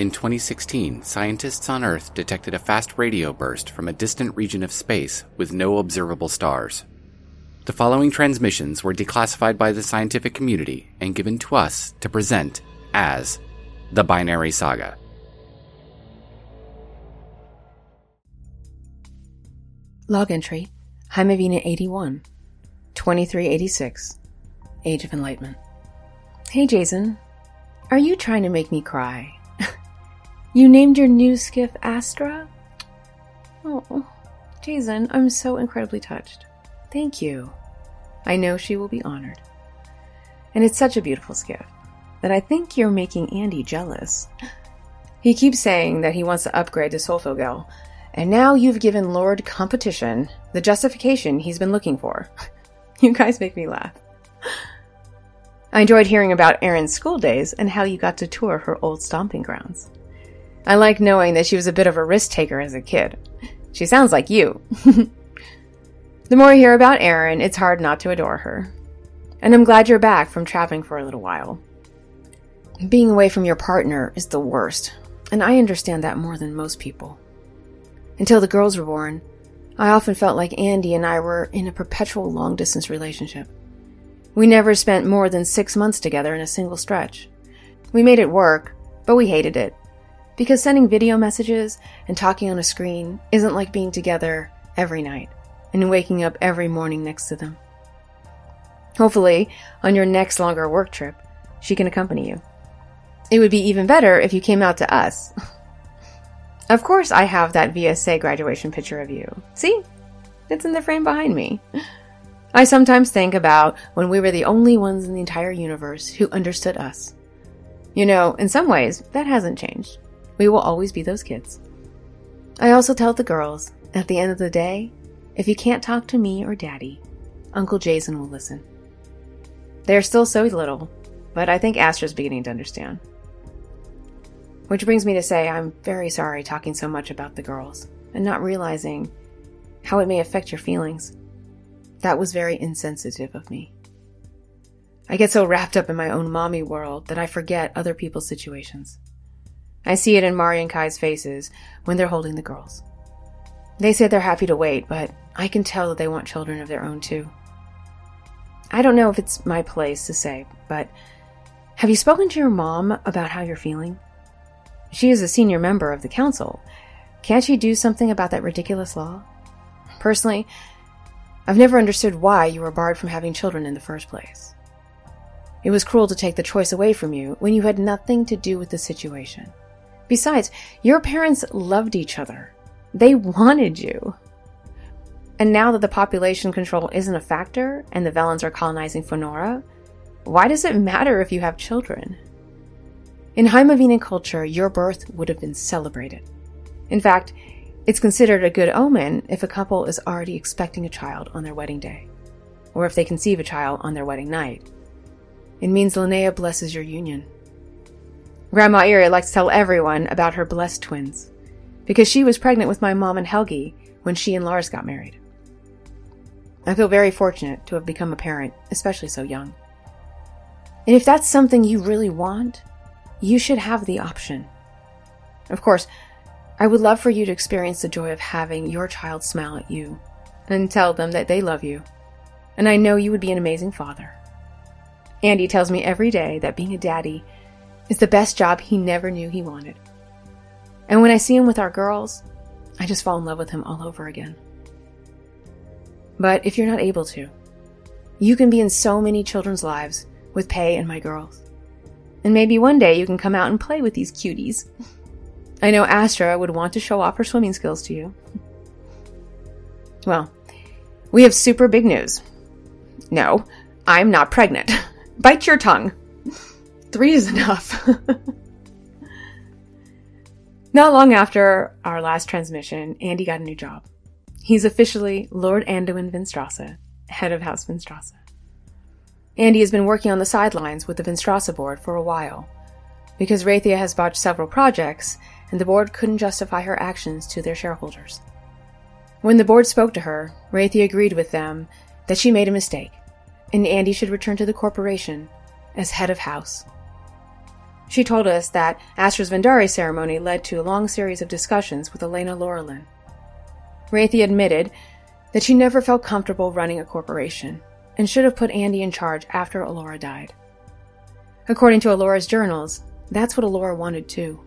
In 2016, scientists on Earth detected a fast radio burst from a distant region of space with no observable stars. The following transmissions were declassified by the scientific community and given to us to present as the Binary Saga. Log entry Heimavina 81, 2386, Age of Enlightenment. Hey Jayzun, are you trying to make me cry? You named your new skiff Astra? Oh, Jayzun, I'm so incredibly touched. Thank you. I know she will be honored. And it's such a beautiful skiff that I think you're making Andy jealous. He keeps saying that he wants to upgrade to Solfogel, and now you've given Lord Competition the justification he's been looking for. you guys make me laugh. I enjoyed hearing about Erin's school days and how you got to tour her old stomping grounds. I like knowing that she was a bit of a risk taker as a kid. She sounds like you. the more I hear about Erin, it's hard not to adore her. And I'm glad you're back from traveling for a little while. Being away from your partner is the worst, and I understand that more than most people. Until the girls were born, I often felt like Andy and I were in a perpetual long distance relationship. We never spent more than six months together in a single stretch. We made it work, but we hated it. Because sending video messages and talking on a screen isn't like being together every night and waking up every morning next to them. Hopefully, on your next longer work trip, she can accompany you. It would be even better if you came out to us. of course, I have that VSA graduation picture of you. See? It's in the frame behind me. I sometimes think about when we were the only ones in the entire universe who understood us. You know, in some ways, that hasn't changed. We will always be those kids. I also tell the girls, at the end of the day, if you can't talk to me or daddy, Uncle Jayzun will listen. They're still so little, but I think Astra's beginning to understand. Which brings me to say I'm very sorry talking so much about the girls and not realizing how it may affect your feelings. That was very insensitive of me. I get so wrapped up in my own mommy world that I forget other people's situations. I see it in Mari and Kai's faces when they're holding the girls. They say they're happy to wait, but I can tell that they want children of their own too. I don't know if it's my place to say, but have you spoken to your mom about how you're feeling? She is a senior member of the council. Can't she do something about that ridiculous law? Personally, I've never understood why you were barred from having children in the first place. It was cruel to take the choice away from you when you had nothing to do with the situation. Besides, your parents loved each other. They wanted you. And now that the population control isn't a factor and the Velans are colonizing Fonora, why does it matter if you have children? In Heimavian culture, your birth would have been celebrated. In fact, it's considered a good omen if a couple is already expecting a child on their wedding day, or if they conceive a child on their wedding night. It means Linnea blesses your union. Grandma Erie likes to tell everyone about her blessed twins, because she was pregnant with my mom and Helgi when she and Lars got married. I feel very fortunate to have become a parent, especially so young. And if that's something you really want, you should have the option. Of course, I would love for you to experience the joy of having your child smile at you and tell them that they love you. And I know you would be an amazing father. Andy tells me every day that being a daddy is the best job he never knew he wanted. And when I see him with our girls, I just fall in love with him all over again. But if you're not able to, you can be in so many children's lives with Pay and my girls. And maybe one day you can come out and play with these cuties. I know Astra would want to show off her swimming skills to you. Well, we have super big news. No, I'm not pregnant. Bite your tongue. Three is enough. not long after our last transmission, Andy got a new job. He's officially Lord Anduin Vinstrasse, head of House Vinstrasse. Andy has been working on the sidelines with the Vinstrasse board for a while. Because Rathia has botched several projects, and the board couldn't justify her actions to their shareholders. When the board spoke to her, Rathia agreed with them that she made a mistake, and Andy should return to the corporation as head of house. She told us that Astra's Vendari ceremony led to a long series of discussions with Elena Laurelin. Raithia admitted that she never felt comfortable running a corporation and should have put Andy in charge after Alora died. According to Alora's journals, that's what Alora wanted too.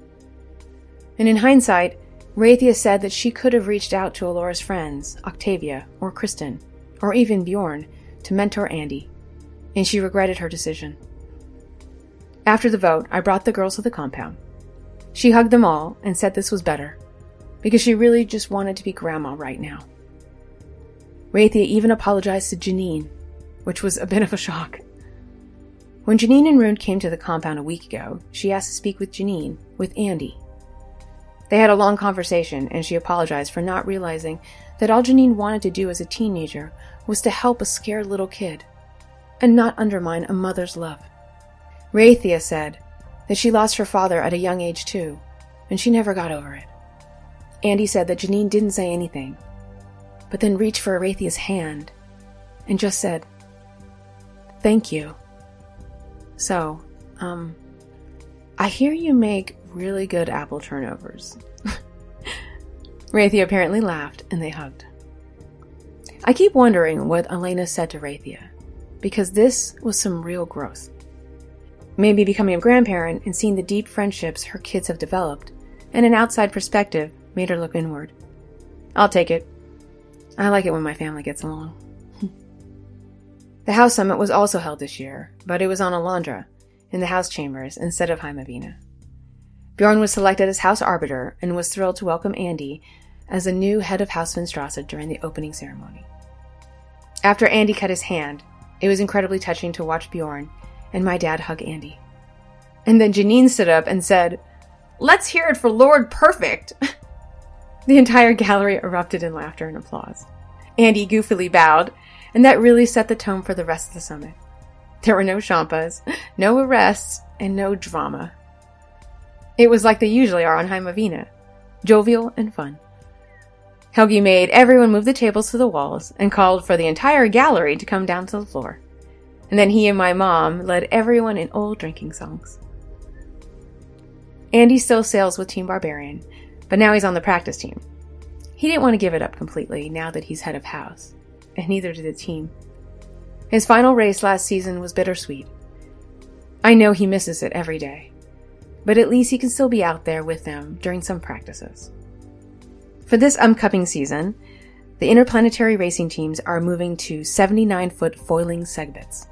And in hindsight, Raithia said that she could have reached out to Alora's friends, Octavia or Kristen, or even Bjorn, to mentor Andy, and she regretted her decision. After the vote, I brought the girls to the compound. She hugged them all and said this was better, because she really just wanted to be grandma right now. Raithia even apologized to Janine, which was a bit of a shock. When Janine and Rune came to the compound a week ago, she asked to speak with Janine, with Andy. They had a long conversation, and she apologized for not realizing that all Janine wanted to do as a teenager was to help a scared little kid, and not undermine a mother's love. Raithia said that she lost her father at a young age too, and she never got over it. Andy said that Janine didn't say anything, but then reached for Raithia's hand and just said, Thank you. So, um, I hear you make really good apple turnovers. Raithia apparently laughed and they hugged. I keep wondering what Elena said to Raithia, because this was some real growth. Maybe becoming a grandparent and seeing the deep friendships her kids have developed, and an outside perspective made her look inward. I'll take it. I like it when my family gets along. the House Summit was also held this year, but it was on Alondra, in the House Chambers, instead of Heimovina. Bjorn was selected as House Arbiter and was thrilled to welcome Andy as the new head of House Vinstrasse during the opening ceremony. After Andy cut his hand, it was incredibly touching to watch Bjorn and my dad hug Andy. And then Janine stood up and said, Let's hear it for Lord Perfect! the entire gallery erupted in laughter and applause. Andy goofily bowed, and that really set the tone for the rest of the summit. There were no champas, no arrests, and no drama. It was like they usually are on Heimovina jovial and fun. Helgi made everyone move the tables to the walls and called for the entire gallery to come down to the floor. And then he and my mom led everyone in old drinking songs. Andy still sails with Team Barbarian, but now he's on the practice team. He didn't want to give it up completely now that he's head of house, and neither did the team. His final race last season was bittersweet. I know he misses it every day, but at least he can still be out there with them during some practices. For this upcoming season, the interplanetary racing teams are moving to 79 foot foiling segbits.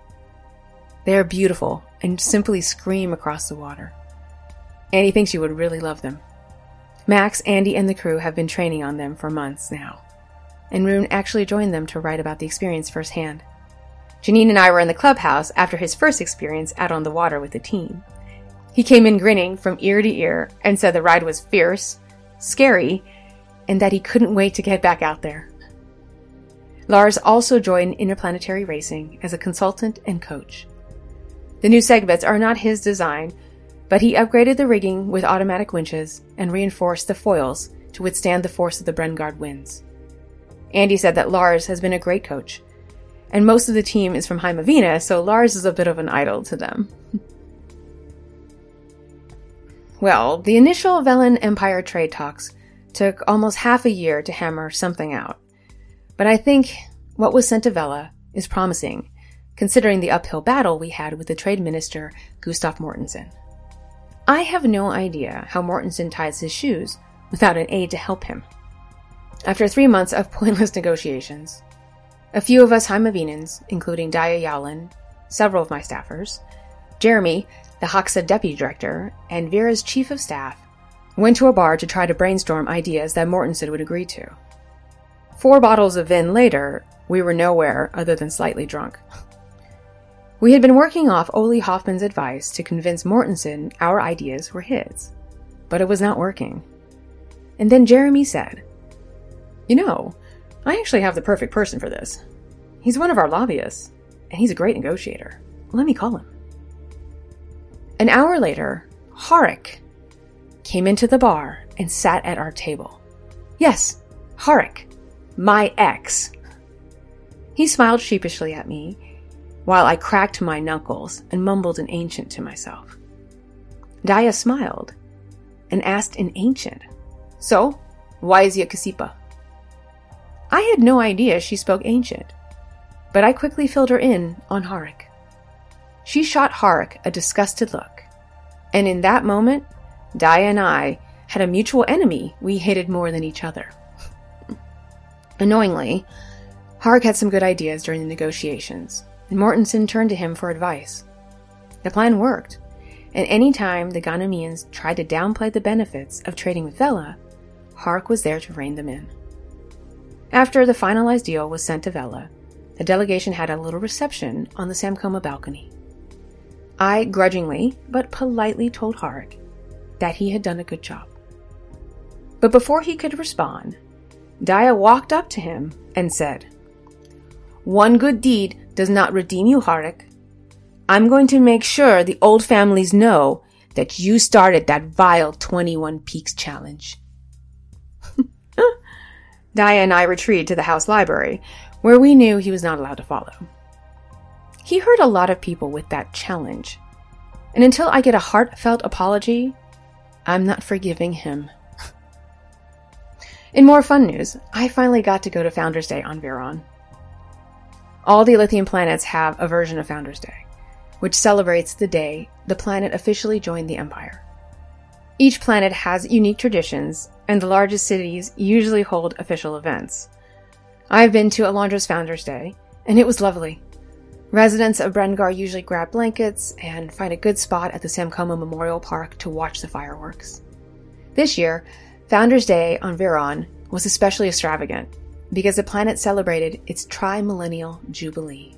They are beautiful and simply scream across the water. Andy thinks you would really love them. Max, Andy, and the crew have been training on them for months now, and Rune actually joined them to write about the experience firsthand. Janine and I were in the clubhouse after his first experience out on the water with the team. He came in grinning from ear to ear and said the ride was fierce, scary, and that he couldn't wait to get back out there. Lars also joined Interplanetary Racing as a consultant and coach. The new segbits are not his design, but he upgraded the rigging with automatic winches and reinforced the foils to withstand the force of the Brengard winds. Andy said that Lars has been a great coach, and most of the team is from Heimovina, so Lars is a bit of an idol to them. well, the initial Velen Empire trade talks took almost half a year to hammer something out. But I think what was sent to Vela is promising, considering the uphill battle we had with the trade minister, Gustav Mortensen. I have no idea how Mortensen ties his shoes without an aide to help him. After three months of pointless negotiations, a few of us Heimovinans, including Daya Yowlin, several of my staffers, Jeremy, the Hoxa deputy director, and Vera's chief of staff, went to a bar to try to brainstorm ideas that Mortensen would agree to. Four bottles of vin later, we were nowhere other than slightly drunk. We had been working off Oli Hoffman's advice to convince Mortensen our ideas were his, but it was not working. And then Jeremy said, You know, I actually have the perfect person for this. He's one of our lobbyists, and he's a great negotiator. Let me call him. An hour later, Harik came into the bar and sat at our table. Yes, Harik, my ex. He smiled sheepishly at me while I cracked my knuckles and mumbled an ancient to myself. Daya smiled and asked in ancient, So, why is he a Kasipa? I had no idea she spoke ancient, but I quickly filled her in on Harik. She shot Harik a disgusted look, and in that moment, Daya and I had a mutual enemy we hated more than each other. Annoyingly, Harik had some good ideas during the negotiations, and Mortensen turned to him for advice. The plan worked, and any time the Ghanaians tried to downplay the benefits of trading with Vela, Harik was there to rein them in. After the finalized deal was sent to Vela, the delegation had a little reception on the Samcoma balcony. I grudgingly but politely told Harik that he had done a good job. But before he could respond, Daya walked up to him and said, One good deed does not redeem you, Harik. I'm going to make sure the old families know that you started that vile 21 Peaks challenge. Daya and I retreated to the house library, where we knew he was not allowed to follow. He hurt a lot of people with that challenge, and until I get a heartfelt apology, I'm not forgiving him. In more fun news, I finally got to go to Founders Day on Viron. All the Ilithian planets have a version of Founders Day, which celebrates the day the planet officially joined the Empire. Each planet has unique traditions, and the largest cities usually hold official events. I've been to Alondra's Founders Day, and it was lovely. Residents of Brengar usually grab blankets and find a good spot at the Samcoma Memorial Park to watch the fireworks. This year, Founders Day on Viron was especially extravagant because the planet celebrated its tri-millennial jubilee.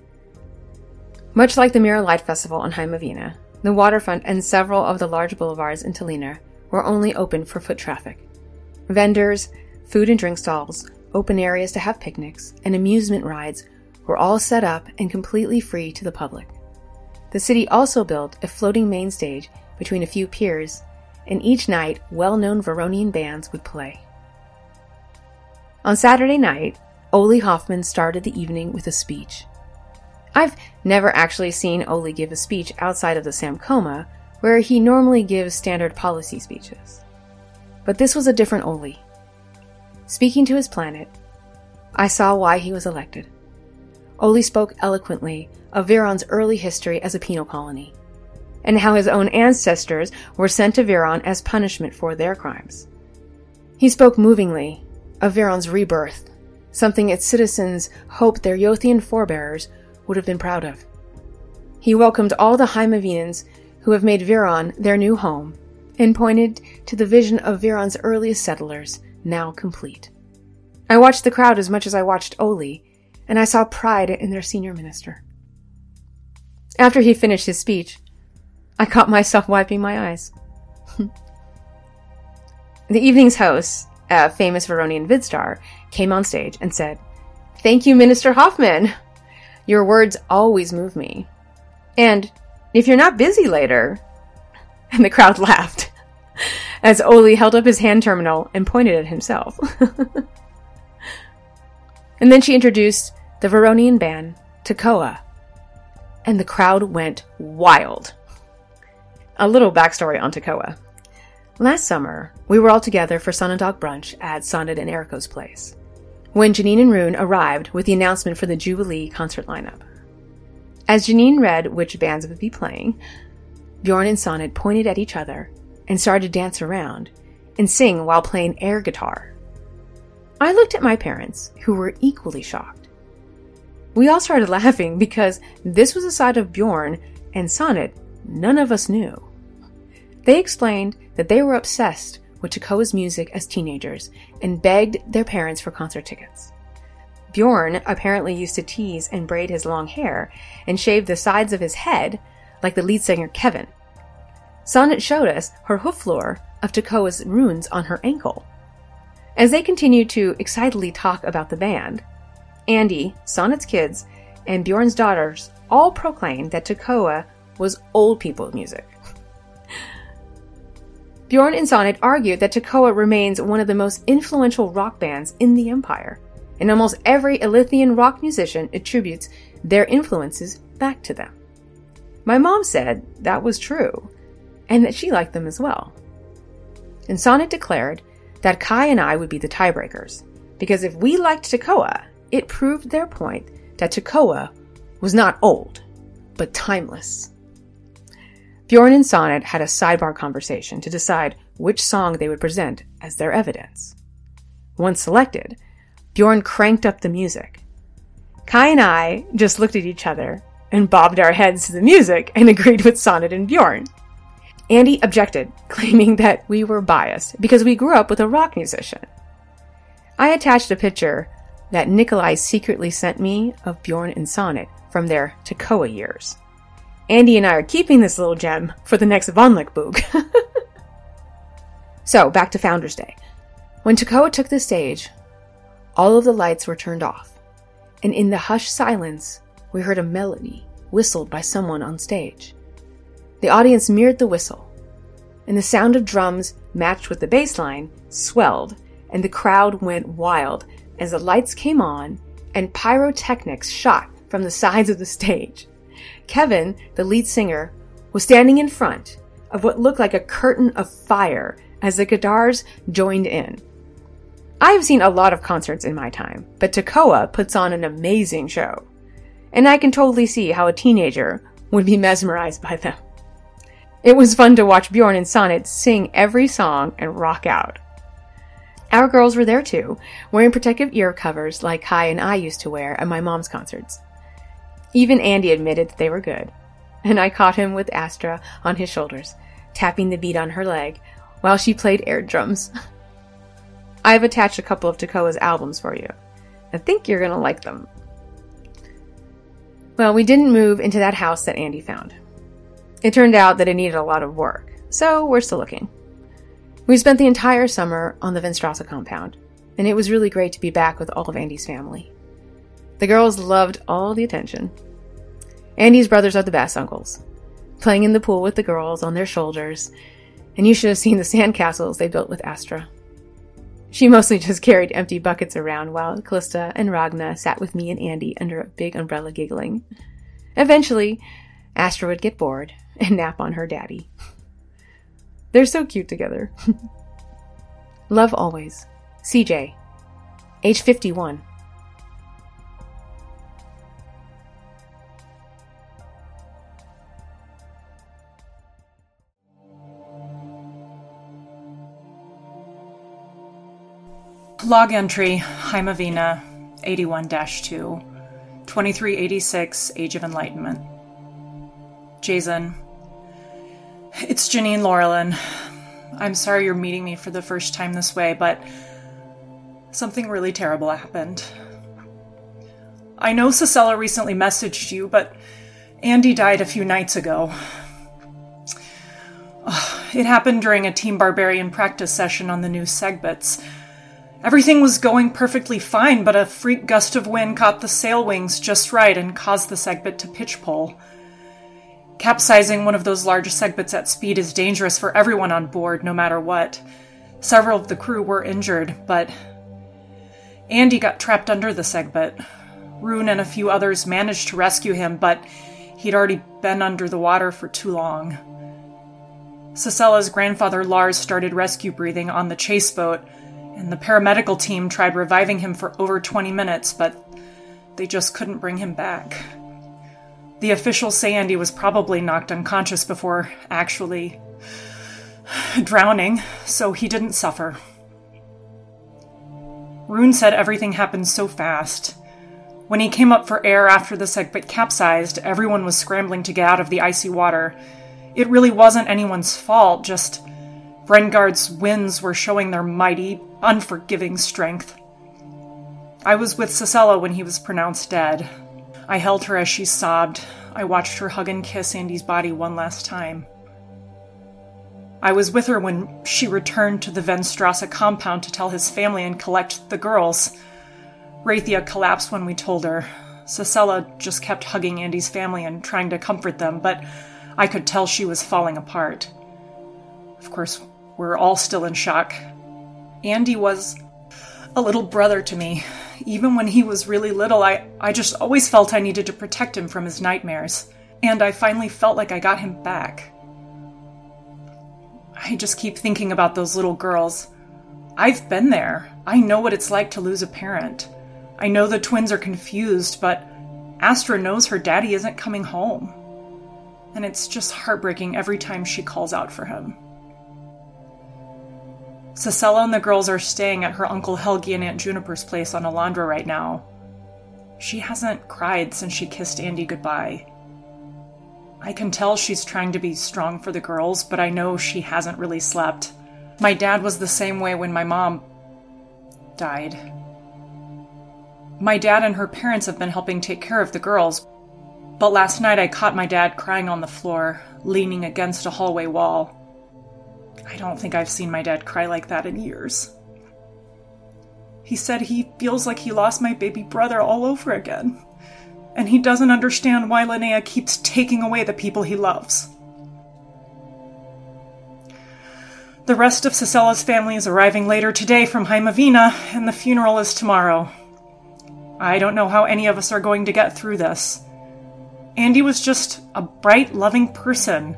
Much like the Mirror Light Festival on Haimavina, the waterfront and several of the large boulevards in Talina were only open for foot traffic. Vendors, food and drink stalls, open areas to have picnics, and amusement rides were all set up and completely free to the public. The city also built a floating main stage between a few piers, and each night well known Veronian bands would play. On Saturday night, Oli Hoffman started the evening with a speech. I've never actually seen Oli give a speech outside of the Samcoma, where he normally gives standard policy speeches. But this was a different Oli. Speaking to his planet, I saw why he was elected. Oli spoke eloquently of Viron's early history as a penal colony, and how his own ancestors were sent to Viron as punishment for their crimes. He spoke movingly of Viron's rebirth, something its citizens hoped their Yothian forebears would have been proud of. He welcomed all the Haimavinans who have made Viron their new home, and pointed to the vision of Viron's earliest settlers, now complete. I watched the crowd as much as I watched Oli, and I saw pride in their senior minister. After he finished his speech, I caught myself wiping my eyes. the evening's host, a famous Vironian vidstar, came on stage and said, Thank you, Minister Hoffman. Your words always move me. And if you're not busy later. And the crowd laughed as Oli held up his hand terminal and pointed at himself. and then she introduced the Veronian band, Takoa. And the crowd went wild. A little backstory on Takoa. Last summer, we were all together for Sonnet Dog brunch at Sonnet and Eriko's place. When Janine and Rune arrived with the announcement for the Jubilee concert lineup. As Janine read which bands would be playing, Bjorn and Sonnet pointed at each other and started to dance around and sing while playing air guitar. I looked at my parents, who were equally shocked. We all started laughing because this was a side of Bjorn and Sonnet none of us knew. They explained that they were obsessed with Takoa's music as teenagers and begged their parents for concert tickets. Bjorn apparently used to tease and braid his long hair and shave the sides of his head like the lead singer Kevin. Sonnet showed us her hoof floor of Takoa's runes on her ankle. As they continued to excitedly talk about the band, Andy, Sonnet's kids, and Bjorn's daughters all proclaimed that Takoa was old people music. Bjorn and Sonnet argued that Takoa remains one of the most influential rock bands in the Empire and almost every Ilithian rock musician attributes their influences back to them. My mom said that was true, and that she liked them as well. And Sonnet declared that Kai and I would be the tiebreakers, because if we liked Tekoa, it proved their point that Tekoa was not old, but timeless. Bjorn and Sonnet had a sidebar conversation to decide which song they would present as their evidence. Once selected, Bjorn cranked up the music. Kai and I just looked at each other and bobbed our heads to the music and agreed with Sonnet and Bjorn. Andy objected, claiming that we were biased because we grew up with a rock musician. I attached a picture that Nikolai secretly sent me of Bjorn and Sonnet from their Tekoa years. Andy and I are keeping this little gem for the next Von Boog. so, back to Founders Day. When Tekoa took the stage, all of the lights were turned off, and in the hushed silence, we heard a melody whistled by someone on stage. The audience mirrored the whistle, and the sound of drums matched with the bass line swelled, and the crowd went wild as the lights came on and pyrotechnics shot from the sides of the stage. Kevin, the lead singer, was standing in front of what looked like a curtain of fire as the guitars joined in. I have seen a lot of concerts in my time, but Tekoa puts on an amazing show. And I can totally see how a teenager would be mesmerized by them. It was fun to watch Bjorn and Sonnet sing every song and rock out. Our girls were there too, wearing protective ear covers like Kai and I used to wear at my mom's concerts. Even Andy admitted that they were good, and I caught him with Astra on his shoulders, tapping the beat on her leg while she played air drums. I've attached a couple of Tekoa's albums for you. I think you're gonna like them. Well, we didn't move into that house that Andy found. It turned out that it needed a lot of work, so we're still looking. We spent the entire summer on the Venstrasse compound, and it was really great to be back with all of Andy's family. The girls loved all the attention. Andy's brothers are the best uncles, playing in the pool with the girls on their shoulders, and you should have seen the sandcastles they built with Astra. She mostly just carried empty buckets around while Callista and Ragna sat with me and Andy under a big umbrella giggling. Eventually, Astra would get bored and nap on her daddy. They're so cute together. Love always. CJ. Age 51. Log entry Heimavina 81 2, 2386, Age of Enlightenment. Jayzun, it's Janine Laurelin. I'm sorry you're meeting me for the first time this way, but something really terrible happened. I know Cicella recently messaged you, but Andy died a few nights ago. It happened during a Team Barbarian practice session on the new Segbits. Everything was going perfectly fine, but a freak gust of wind caught the sail wings just right and caused the Segbit to pitch pole. Capsizing one of those large Segbits at speed is dangerous for everyone on board, no matter what. Several of the crew were injured, but Andy got trapped under the Segbit. Rune and a few others managed to rescue him, but he'd already been under the water for too long. Cicella's grandfather Lars started rescue breathing on the chase boat, and the paramedical team tried reviving him for over 20 minutes, but they just couldn't bring him back. The officials say Andy was probably knocked unconscious before actually drowning, so he didn't suffer. Rune said everything happened so fast. When he came up for air after the Segbit capsized, everyone was scrambling to get out of the icy water. It really wasn't anyone's fault, just Brengard's winds were showing their mighty, unforgiving strength. I was with Cicella when he was pronounced dead. I held her as she sobbed. I watched her hug and kiss Andy's body one last time. I was with her when she returned to the Venstrasse compound to tell his family and collect the girls. Rathia collapsed when we told her. Cicella just kept hugging Andy's family and trying to comfort them, but I could tell she was falling apart. Of course, we're all still in shock. Andy was a little brother to me. Even when he was really little, I, I just always felt I needed to protect him from his nightmares. And I finally felt like I got him back. I just keep thinking about those little girls. I've been there. I know what it's like to lose a parent. I know the twins are confused, but Astra knows her daddy isn't coming home. And it's just heartbreaking every time she calls out for him. Cicella and the girls are staying at her Uncle Helgi and Aunt Juniper's place on Alondra right now. She hasn't cried since she kissed Andy goodbye. I can tell she's trying to be strong for the girls, but I know she hasn't really slept. My dad was the same way when my mom died. My dad and her parents have been helping take care of the girls, but last night I caught my dad crying on the floor, leaning against a hallway wall. I don't think I've seen my dad cry like that in years. He said he feels like he lost my baby brother all over again, and he doesn't understand why Linnea keeps taking away the people he loves. The rest of Cicella's family is arriving later today from Heimavina, and the funeral is tomorrow. I don't know how any of us are going to get through this. Andy was just a bright, loving person.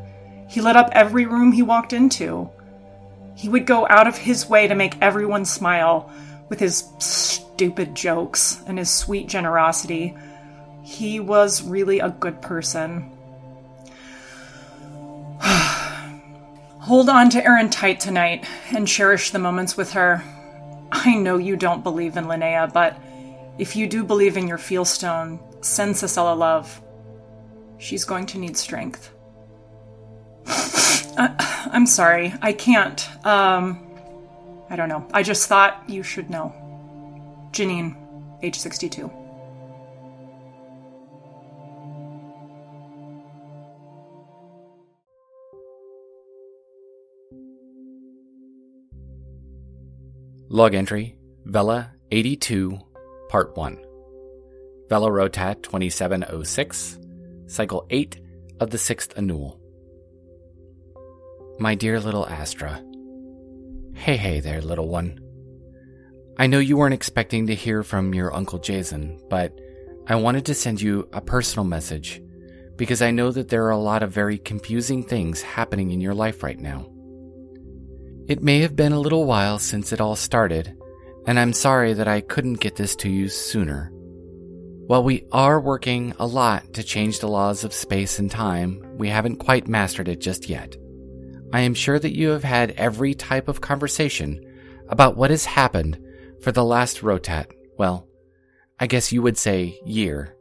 He lit up every room he walked into. He would go out of his way to make everyone smile with his stupid jokes and his sweet generosity. He was really a good person. Hold on to Erin tight tonight and cherish the moments with her. I know you don't believe in Linnea, but if you do believe in your Feelstone, send Cicella love. She's going to need strength. I, am sorry, I can't. Um, I don't know. I just thought you should know. Janine, age 62. Log entry Vela 82, Part 1. Vela Rotat 2706, Cycle 8 of the 6th Annual. My dear little Astra. Hey, hey there, little one. I know you weren't expecting to hear from your Uncle Jayzun, but I wanted to send you a personal message because I know that there are a lot of very confusing things happening in your life right now. It may have been a little while since it all started, and I'm sorry that I couldn't get this to you sooner. While we are working a lot to change the laws of space and time, we haven't quite mastered it just yet. I am sure that you have had every type of conversation about what has happened for the last rotat, well, I guess you would say year.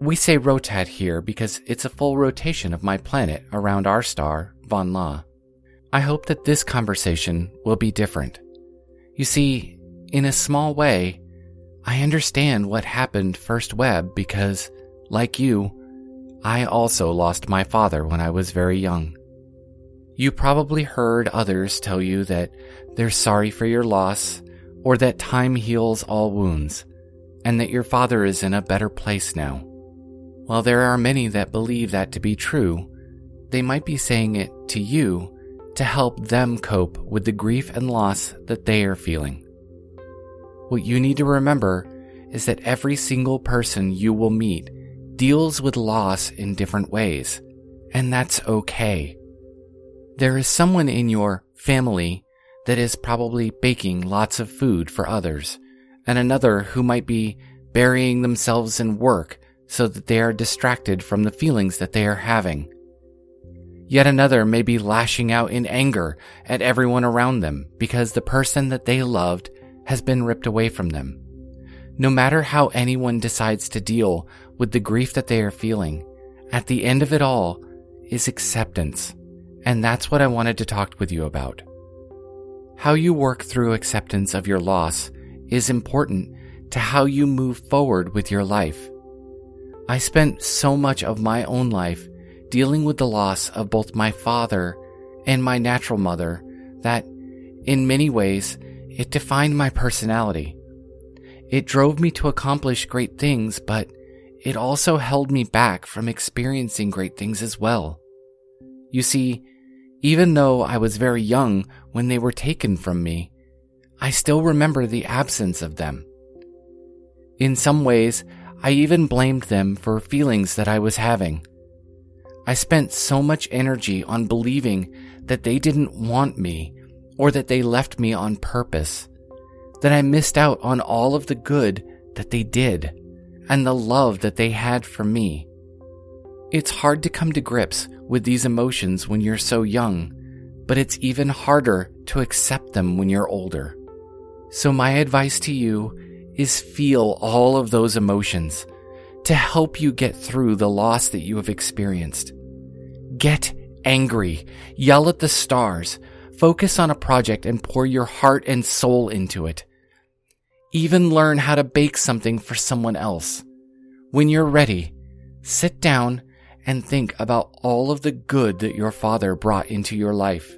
We say rotat here because it's a full rotation of my planet around our star, Von La. I hope that this conversation will be different. You see, in a small way, I understand what happened first web because, like you, I also lost my father when I was very young. You probably heard others tell you that they're sorry for your loss, or that time heals all wounds, and that your father is in a better place now. While there are many that believe that to be true, they might be saying it to you to help them cope with the grief and loss that they are feeling. What you need to remember is that every single person you will meet deals with loss in different ways, and that's okay. There is someone in your family that is probably baking lots of food for others, and another who might be burying themselves in work so that they are distracted from the feelings that they are having. Yet another may be lashing out in anger at everyone around them because the person that they loved has been ripped away from them. No matter how anyone decides to deal with the grief that they are feeling, at the end of it all is acceptance. And that's what I wanted to talk with you about. How you work through acceptance of your loss is important to how you move forward with your life. I spent so much of my own life dealing with the loss of both my father and my natural mother that, in many ways, it defined my personality. It drove me to accomplish great things, but it also held me back from experiencing great things as well. You see, even though I was very young when they were taken from me, I still remember the absence of them. In some ways, I even blamed them for feelings that I was having. I spent so much energy on believing that they didn't want me or that they left me on purpose that I missed out on all of the good that they did and the love that they had for me. It's hard to come to grips with these emotions when you're so young, but it's even harder to accept them when you're older. So my advice to you is feel all of those emotions to help you get through the loss that you have experienced. Get angry, yell at the stars, focus on a project and pour your heart and soul into it. Even learn how to bake something for someone else. When you're ready, sit down and think about all of the good that your father brought into your life.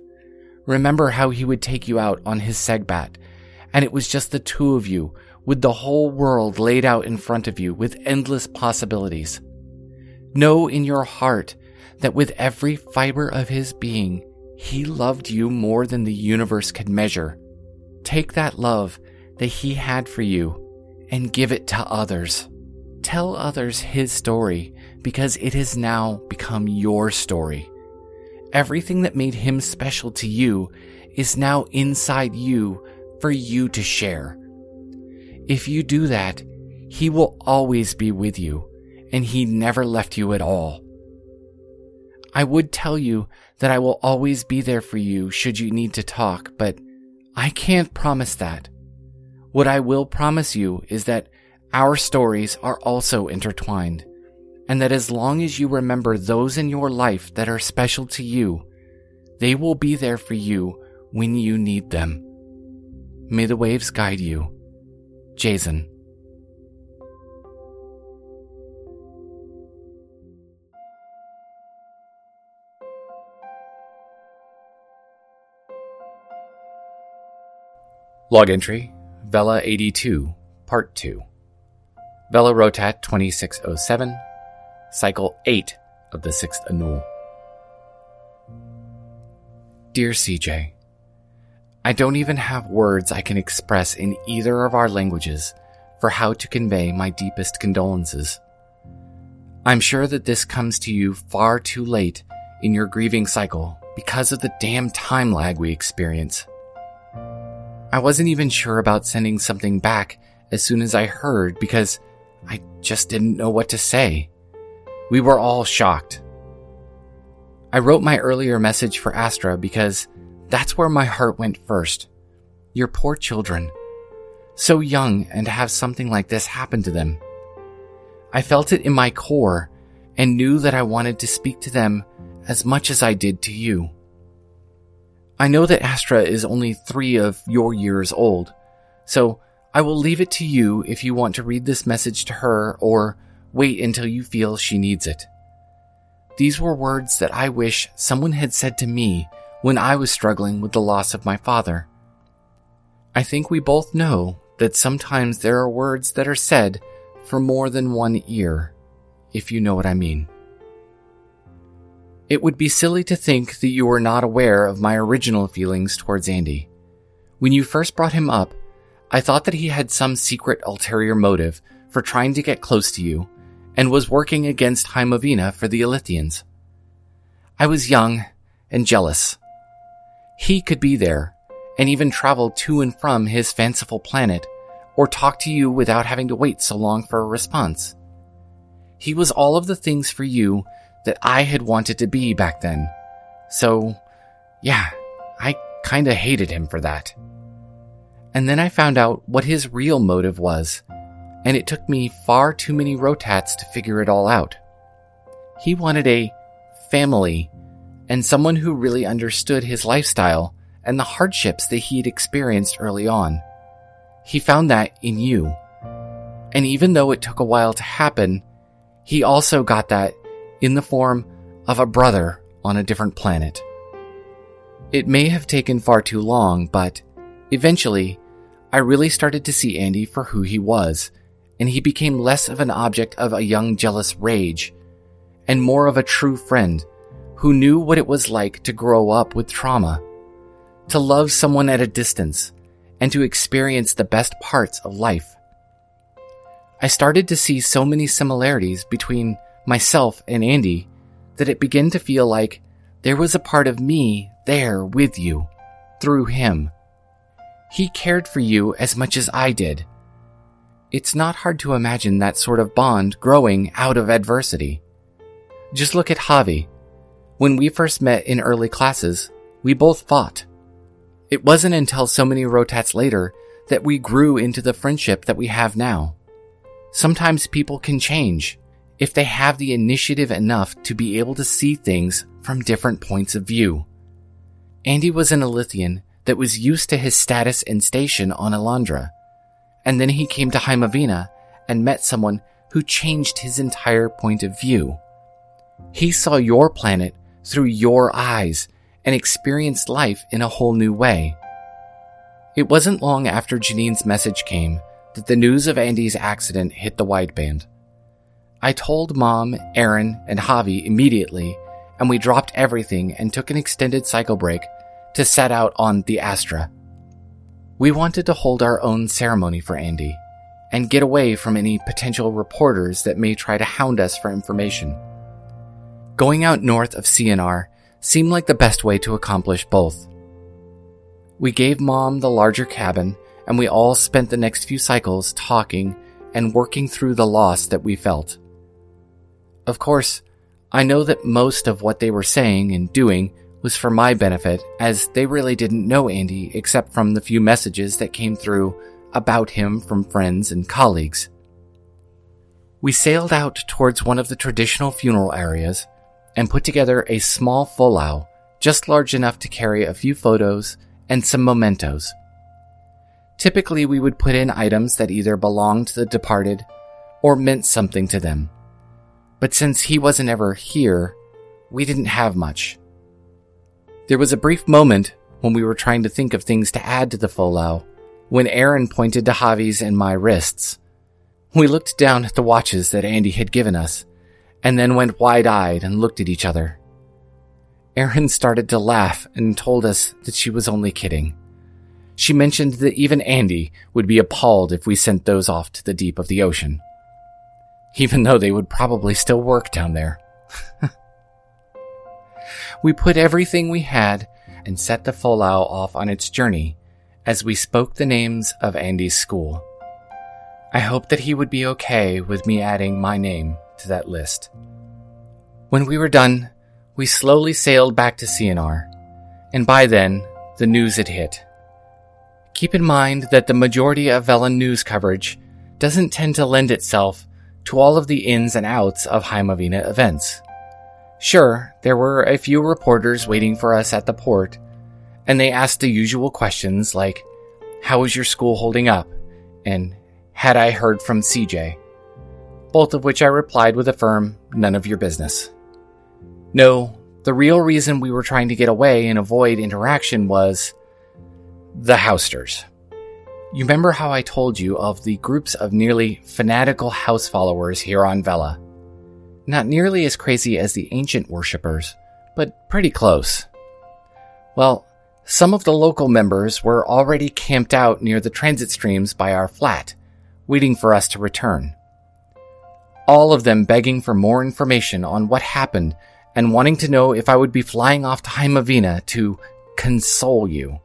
Remember how he would take you out on his segbat, and it was just the two of you with the whole world laid out in front of you with endless possibilities. Know in your heart that with every fiber of his being, he loved you more than the universe could measure. Take that love that he had for you and give it to others. Tell others his story because it has now become your story. Everything that made him special to you is now inside you for you to share. If you do that, he will always be with you and he never left you at all. I would tell you that I will always be there for you should you need to talk, but I can't promise that. What I will promise you is that our stories are also intertwined, and that as long as you remember those in your life that are special to you, they will be there for you when you need them. May the waves guide you. Jayzun. Log entry Vela 82, Part 2. Vela Rotat 2607, Cycle 8 of the 6th Annual. Dear CJ, I don't even have words I can express in either of our languages for how to convey my deepest condolences. I'm sure that this comes to you far too late in your grieving cycle because of the damn time lag we experience. I wasn't even sure about sending something back as soon as I heard because I just didn't know what to say. We were all shocked. I wrote my earlier message for Astra because that's where my heart went first. Your poor children. So young and to have something like this happen to them. I felt it in my core and knew that I wanted to speak to them as much as I did to you. I know that Astra is only three of your years old, so I will leave it to you if you want to read this message to her or wait until you feel she needs it. These were words that I wish someone had said to me when I was struggling with the loss of my father. I think we both know that sometimes there are words that are said for more than one ear, if you know what I mean. It would be silly to think that you were not aware of my original feelings towards Andy. When you first brought him up, I thought that he had some secret ulterior motive for trying to get close to you and was working against Heimovina for the Ilithians. I was young and jealous. He could be there and even travel to and from his fanciful planet or talk to you without having to wait so long for a response. He was all of the things for you that I had wanted to be back then. So, yeah, I kinda hated him for that. And then I found out what his real motive was, and it took me far too many rotats to figure it all out. He wanted a family and someone who really understood his lifestyle and the hardships that he'd experienced early on. He found that in you. And even though it took a while to happen, he also got that in the form of a brother on a different planet. It may have taken far too long, but eventually, I really started to see Andy for who he was, and he became less of an object of a young jealous rage, and more of a true friend who knew what it was like to grow up with trauma, to love someone at a distance, and to experience the best parts of life. I started to see so many similarities between myself and Andy that it began to feel like there was a part of me there with you, through him. He cared for you as much as I did. It's not hard to imagine that sort of bond growing out of adversity. Just look at Javi. When we first met in early classes, we both fought. It wasn't until so many rotats later that we grew into the friendship that we have now. Sometimes people can change if they have the initiative enough to be able to see things from different points of view. Andy was an Alithian that was used to his status and station on Alondra, and then he came to Heimavina and met someone who changed his entire point of view. He saw your planet through your eyes and experienced life in a whole new way. It wasn't long after Janine's message came that the news of Andy's accident hit the wideband. I told Mom, Aaron, and Javi immediately, and we dropped everything and took an extended cycle break to set out on the Astra. We wanted to hold our own ceremony for Andy and get away from any potential reporters that may try to hound us for information. Going out north of CNR seemed like the best way to accomplish both. We gave Mom the larger cabin and we all spent the next few cycles talking and working through the loss that we felt. Of course, I know that most of what they were saying and doing was for my benefit, as they really didn't know Andy except from the few messages that came through about him from friends and colleagues. We sailed out towards one of the traditional funeral areas and put together a small folau, just large enough to carry a few photos and some mementos. Typically, we would put in items that either belonged to the departed or meant something to them. But since he wasn't ever here, we didn't have much. There was a brief moment when we were trying to think of things to add to the folau when Aaron pointed to Javi's and my wrists. We looked down at the watches that Andy had given us and then went wide eyed and looked at each other. Aaron started to laugh and told us that she was only kidding. She mentioned that even Andy would be appalled if we sent those off to the deep of the ocean. Even though they would probably still work down there. we put everything we had and set the Folau off on its journey as we spoke the names of Andy's school. I hoped that he would be okay with me adding my name to that list. When we were done, we slowly sailed back to CNR, and by then, the news had hit. Keep in mind that the majority of Velan news coverage doesn't tend to lend itself to all of the ins and outs of Heimavina events. Sure, there were a few reporters waiting for us at the port, and they asked the usual questions like, How is your school holding up? and Had I heard from CJ? Both of which I replied with a firm, None of your business. No, the real reason we were trying to get away and avoid interaction was the Housters. You remember how I told you of the groups of nearly fanatical house followers here on Vela? Not nearly as crazy as the ancient worshippers, but pretty close. Well, some of the local members were already camped out near the transit streams by our flat, waiting for us to return. All of them begging for more information on what happened and wanting to know if I would be flying off to Heimavina to console you.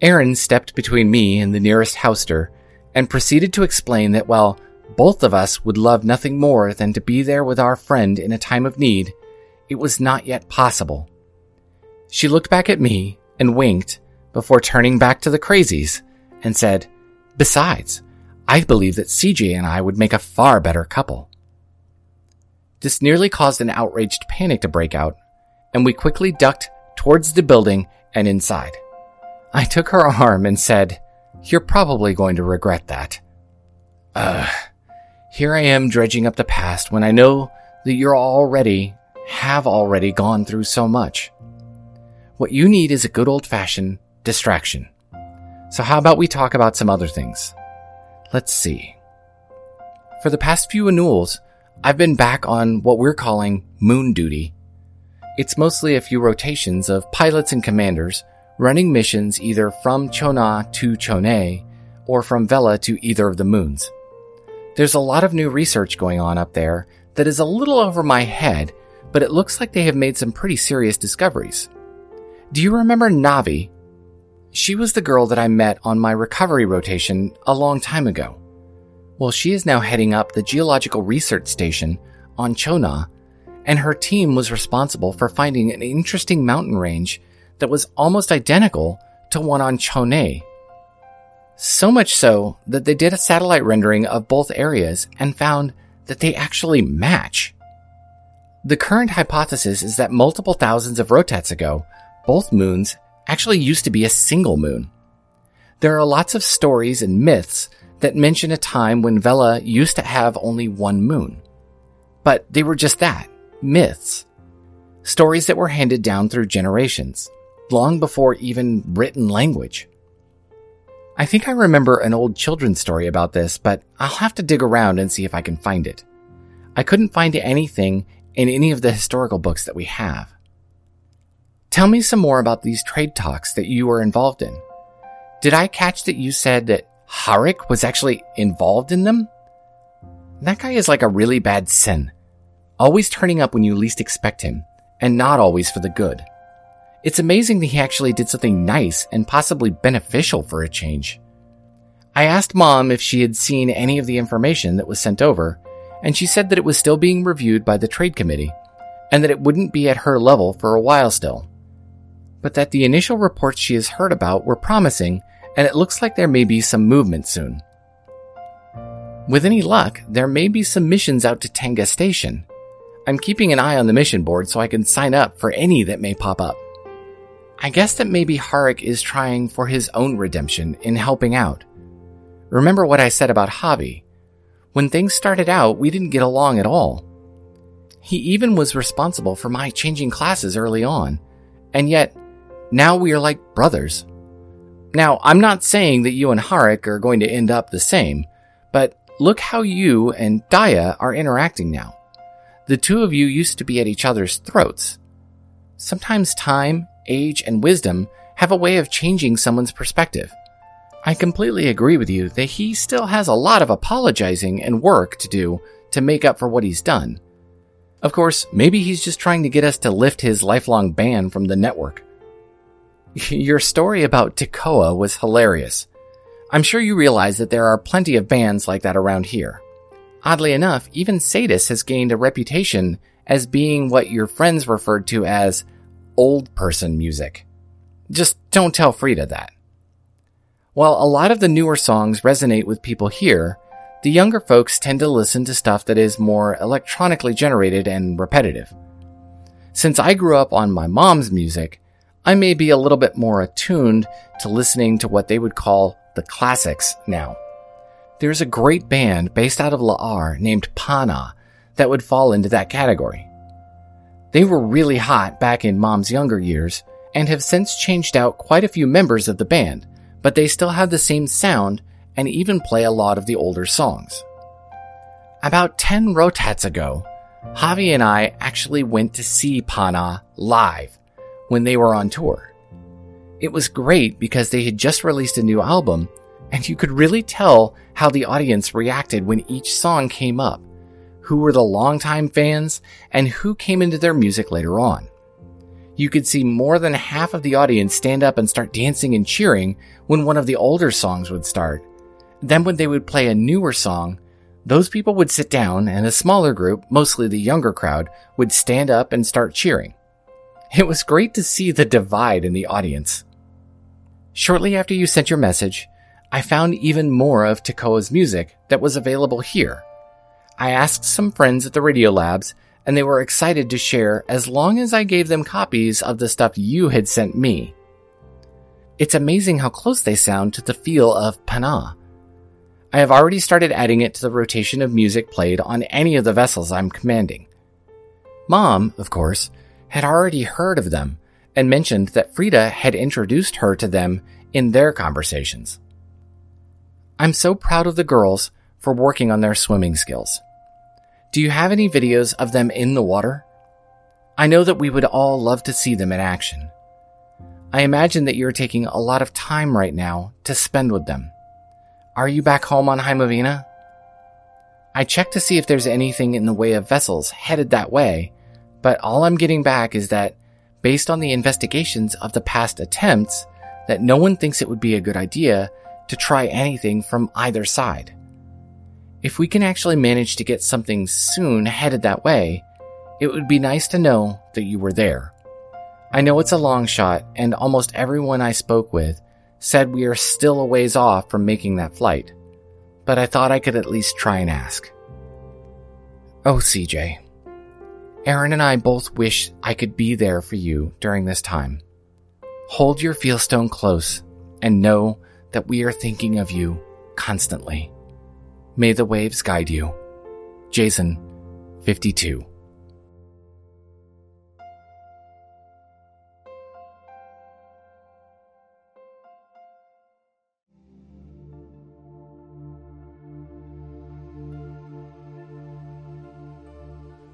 Aaron stepped between me and the nearest houster and proceeded to explain that while both of us would love nothing more than to be there with our friend in a time of need, it was not yet possible. She looked back at me and winked before turning back to the crazies and said, Besides, I believe that CJ and I would make a far better couple. This nearly caused an outraged panic to break out, and we quickly ducked towards the building and inside. I took her arm and said, You're probably going to regret that. Ugh. Here I am dredging up the past when I know that you're already, have already gone through so much. What you need is a good old fashioned distraction. So how about we talk about some other things? Let's see. For the past few annuals, I've been back on what we're calling moon duty. It's mostly a few rotations of pilots and commanders running missions either from Chona to Chone or from Vela to either of the moons. There's a lot of new research going on up there that is a little over my head, but it looks like they have made some pretty serious discoveries. Do you remember Navi? She was the girl that I met on my recovery rotation a long time ago. Well, she is now heading up the Geological Research Station on Chona, and her team was responsible for finding an interesting mountain range that was almost identical to one on Chone. So much so that they did a satellite rendering of both areas and found that they actually match. The current hypothesis is that multiple thousands of rotats ago, both moons actually used to be a single moon. There are lots of stories and myths that mention a time when Vela used to have only one moon. But they were just that, myths. Stories that were handed down through generations, long before even written language. I think I remember an old children's story about this, but I'll have to dig around and see if I can find it. I couldn't find anything in any of the historical books that we have. Tell me some more about these trade talks that you were involved in. Did I catch that you said that Harik was actually involved in them? That guy is like a really bad sin, always turning up when you least expect him, and not always for the good. It's amazing that he actually did something nice and possibly beneficial for a change. I asked mom if she had seen any of the information that was sent over, and she said that it was still being reviewed by the trade committee, and that it wouldn't be at her level for a while still. But that the initial reports she has heard about were promising, and it looks like there may be some movement soon. With any luck, there may be some missions out to Tenga Station. I'm keeping an eye on the mission board so I can sign up for any that may pop up. I guess that maybe Harik is trying for his own redemption in helping out. Remember what I said about Javi. When things started out, we didn't get along at all. He even was responsible for my changing classes early on, and yet, now we are like brothers. Now, I'm not saying that you and Harik are going to end up the same, but look how you and Daya are interacting now. The two of you used to be at each other's throats. Sometimes time age, and wisdom have a way of changing someone's perspective. I completely agree with you that he still has a lot of apologizing and work to do to make up for what he's done. Of course, maybe he's just trying to get us to lift his lifelong ban from the network. Your story about Tekoa was hilarious. I'm sure you realize that there are plenty of bands like that around here. Oddly enough, even Sadis has gained a reputation as being what your friends referred to as old person music. Just don't tell Frida that. While a lot of the newer songs resonate with people here, the younger folks tend to listen to stuff that is more electronically generated and repetitive. Since I grew up on my mom's music, I may be a little bit more attuned to listening to what they would call the classics now. There's a great band based out of La'ar named Pana that would fall into that category. They were really hot back in Mom's younger years and have since changed out quite a few members of the band, but they still have the same sound and even play a lot of the older songs. About 10 rotats ago, Javi and I actually went to see Pana live when they were on tour. It was great because they had just released a new album and you could really tell how the audience reacted when each song came up who were the longtime fans, and who came into their music later on. You could see more than half of the audience stand up and start dancing and cheering when one of the older songs would start. Then when they would play a newer song, those people would sit down and a smaller group, mostly the younger crowd, would stand up and start cheering. It was great to see the divide in the audience. Shortly after you sent your message, I found even more of Tekoa's music that was available here I asked some friends at the Radio Labs, and they were excited to share as long as I gave them copies of the stuff you had sent me. It's amazing how close they sound to the feel of Pana. I have already started adding it to the rotation of music played on any of the vessels I'm commanding. Mom, of course, had already heard of them and mentioned that Frida had introduced her to them in their conversations. I'm so proud of the girls for working on their swimming skills. Do you have any videos of them in the water? I know that we would all love to see them in action. I imagine that you're taking a lot of time right now to spend with them. Are you back home on Heimavina? I checked to see if there's anything in the way of vessels headed that way, But all I'm getting back is that, based on the investigations of the past attempts, that no one thinks it would be a good idea to try anything from either side. If we can actually manage to get something soon headed that way, it would be nice to know that you were there. I know it's a long shot, and almost everyone I spoke with said we are still a ways off from making that flight, but I thought I could at least try and ask. Oh, CJ. Aaron and I both wish I could be there for you during this time. Hold your Fieldstone close and know that we are thinking of you constantly. May the waves guide you. Jayzun, 52.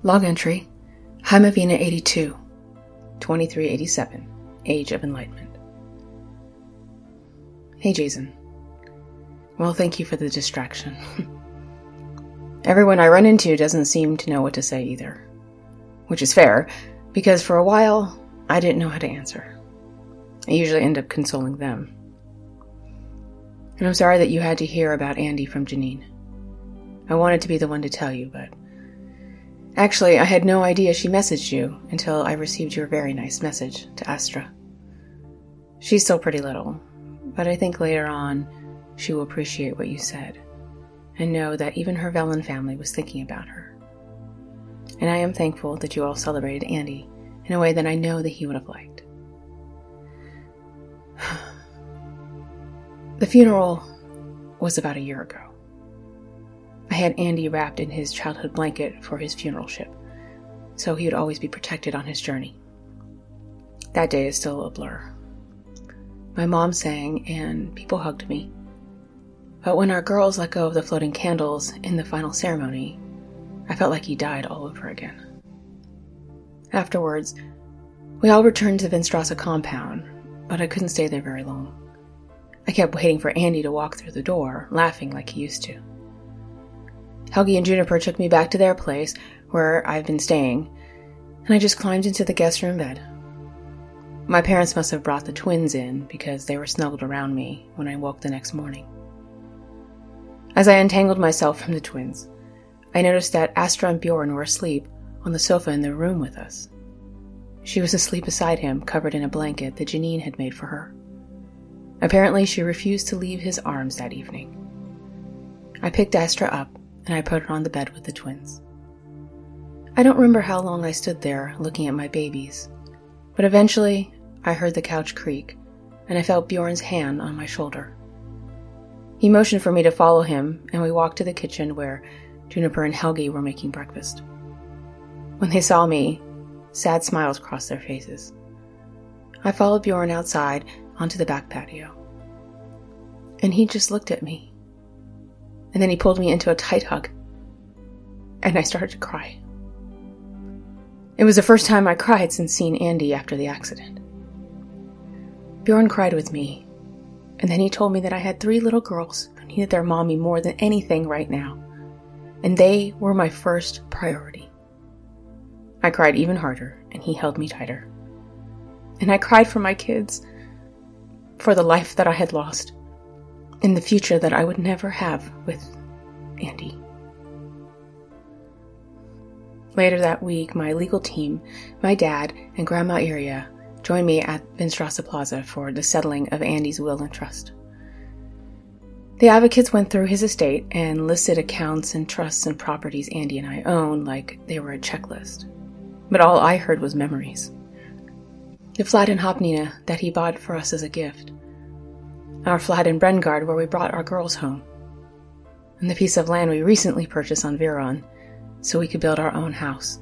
Log entry Heimavina 82, 2387, Age of Enlightenment. Hey, Jayzun. Well, thank you for the distraction. Everyone I run into doesn't seem to know what to say either. Which is fair, because for a while, I didn't know how to answer. I usually end up consoling them. And I'm sorry that you had to hear about Andy from Janine. I wanted to be the one to tell you, but Actually, I had no idea she messaged you until I received your very nice message to Astra. She's still pretty little, but I think later on she will appreciate what you said and know that even her Velen family was thinking about her. And I am thankful that you all celebrated Andy in a way that I know that he would have liked. the funeral was about a year ago. I had Andy wrapped in his childhood blanket for his funeral ship, so he would always be protected on his journey. That day is still a blur. My mom sang, and people hugged me. But when our girls let go of the floating candles in the final ceremony, I felt like he died all over again. Afterwards, we all returned to the Vinstrasse compound, but I couldn't stay there very long. I kept waiting for Andy to walk through the door, laughing like he used to. Helgi and Juniper took me back to their place, where I've been staying, and I just climbed into the guest room bed. My parents must have brought the twins in because they were snuggled around me when I woke the next morning. As I untangled myself from the twins, I noticed that Astra and Bjorn were asleep on the sofa in the room with us. She was asleep beside him, covered in a blanket that Janine had made for her. Apparently, she refused to leave his arms that evening. I picked Astra up and I put her on the bed with the twins. I don't remember how long I stood there looking at my babies, but eventually I heard the couch creak and I felt Bjorn's hand on my shoulder. He motioned for me to follow him, and we walked to the kitchen where Juniper and Helgi were making breakfast. When they saw me, sad smiles crossed their faces. I followed Bjorn outside onto the back patio. And he just looked at me and then he pulled me into a tight hug. And I started to cry. It was the first time I cried since seeing Andy after the accident. Bjorn cried with me, and then he told me that I had three little girls who needed their mommy more than anything right now, and they were my first priority. I cried even harder, and he held me tighter. And I cried for my kids, for the life that I had lost, in the future that I would never have with Andy. Later that week, my legal team, my dad, and Grandma Iria joined me at Vinstrasse Plaza for the settling of Andy's will and trust. The advocates went through his estate and listed accounts and trusts and properties Andy and I own like they were a checklist. But all I heard was memories. The flat in Hopnina that he bought for us as a gift our flat in Brengard where we brought our girls home, and the piece of land we recently purchased on Viron so we could build our own house.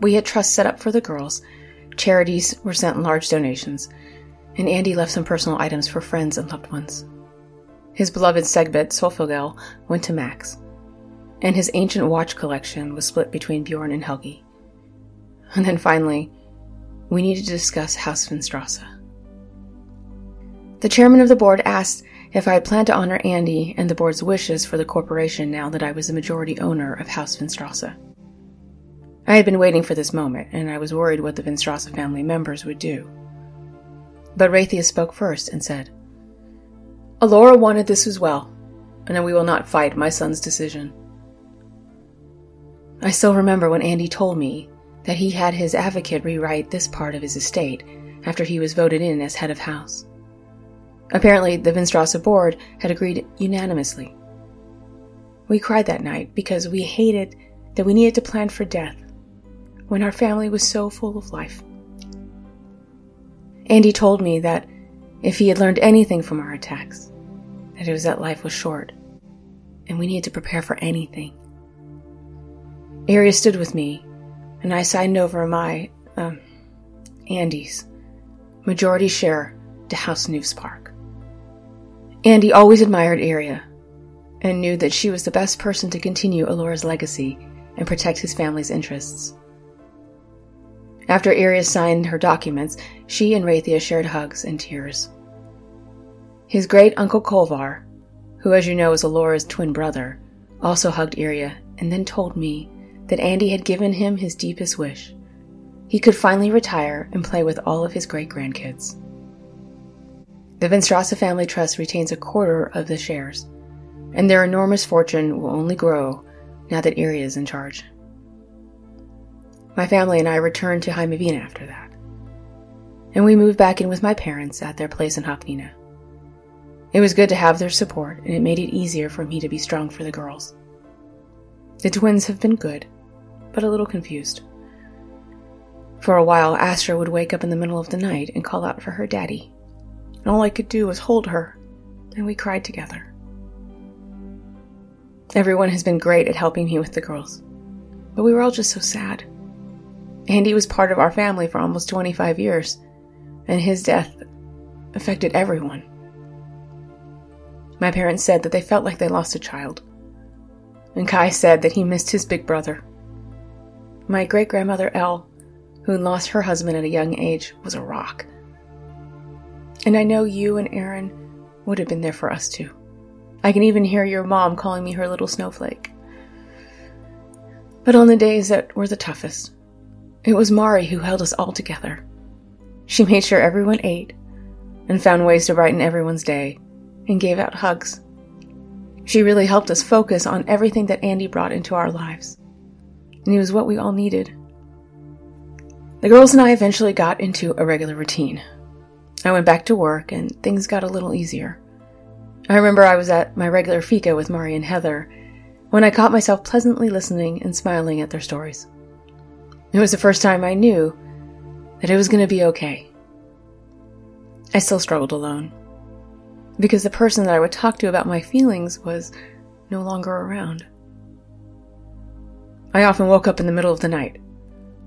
We had trusts set up for the girls, charities were sent large donations, and Andy left some personal items for friends and loved ones. His beloved Segbet Solfogel went to Max, and his ancient watch collection was split between Bjorn and Helgi. And then finally, we needed to discuss House Vinstrasse. The chairman of the board asked if I had planned to honor Andy and the board's wishes for the corporation now that I was the majority owner of House Vinstrasse. I had been waiting for this moment, and I was worried what the Vinstrasa family members would do. But Raythia spoke first and said, Alora wanted this as well, and we will not fight my son's decision. I still remember when Andy told me that he had his advocate rewrite this part of his estate after he was voted in as head of house. Apparently, the Vinstrasa board had agreed unanimously. We cried that night because we hated that we needed to plan for death when our family was so full of life. Andy told me that if he had learned anything from our attacks, that it was that life was short, and we needed to prepare for anything. Aria stood with me, and I signed over my, um, Andy's majority share to House Nuspark. Andy always admired Aria and knew that she was the best person to continue Alora's legacy and protect his family's interests. After Aria signed her documents, she and Raythia shared hugs and tears. His great uncle Kolvar, who as you know is Alora's twin brother, also hugged Iria and then told me that Andy had given him his deepest wish. He could finally retire and play with all of his great grandkids. The Vinstrasa Family Trust retains a quarter of the shares, and their enormous fortune will only grow now that Iria is in charge. My family and I returned to Heimavina after that, and we moved back in with my parents at their place in Haknina. It was good to have their support, and it made it easier for me to be strong for the girls. The twins have been good, but a little confused. For a while, Astra would wake up in the middle of the night and call out for her daddy and all I could do was hold her, and we cried together. Everyone has been great at helping me with the girls, but we were all just so sad. Andy was part of our family for almost 25 years, and his death affected everyone. My parents said that they felt like they lost a child, and Kai said that he missed his big brother. My great grandmother Elle, who lost her husband at a young age, was a rock. And I know you and Aaron would have been there for us too. I can even hear your mom calling me her little snowflake. But on the days that were the toughest, it was Mari who held us all together. She made sure everyone ate and found ways to brighten everyone's day and gave out hugs. She really helped us focus on everything that Andy brought into our lives. And he was what we all needed. The girls and I eventually got into a regular routine. I went back to work and things got a little easier. I remember I was at my regular fika with Mari and Heather when I caught myself pleasantly listening and smiling at their stories. It was the first time I knew that it was going to be okay. I still struggled alone because the person that I would talk to about my feelings was no longer around. I often woke up in the middle of the night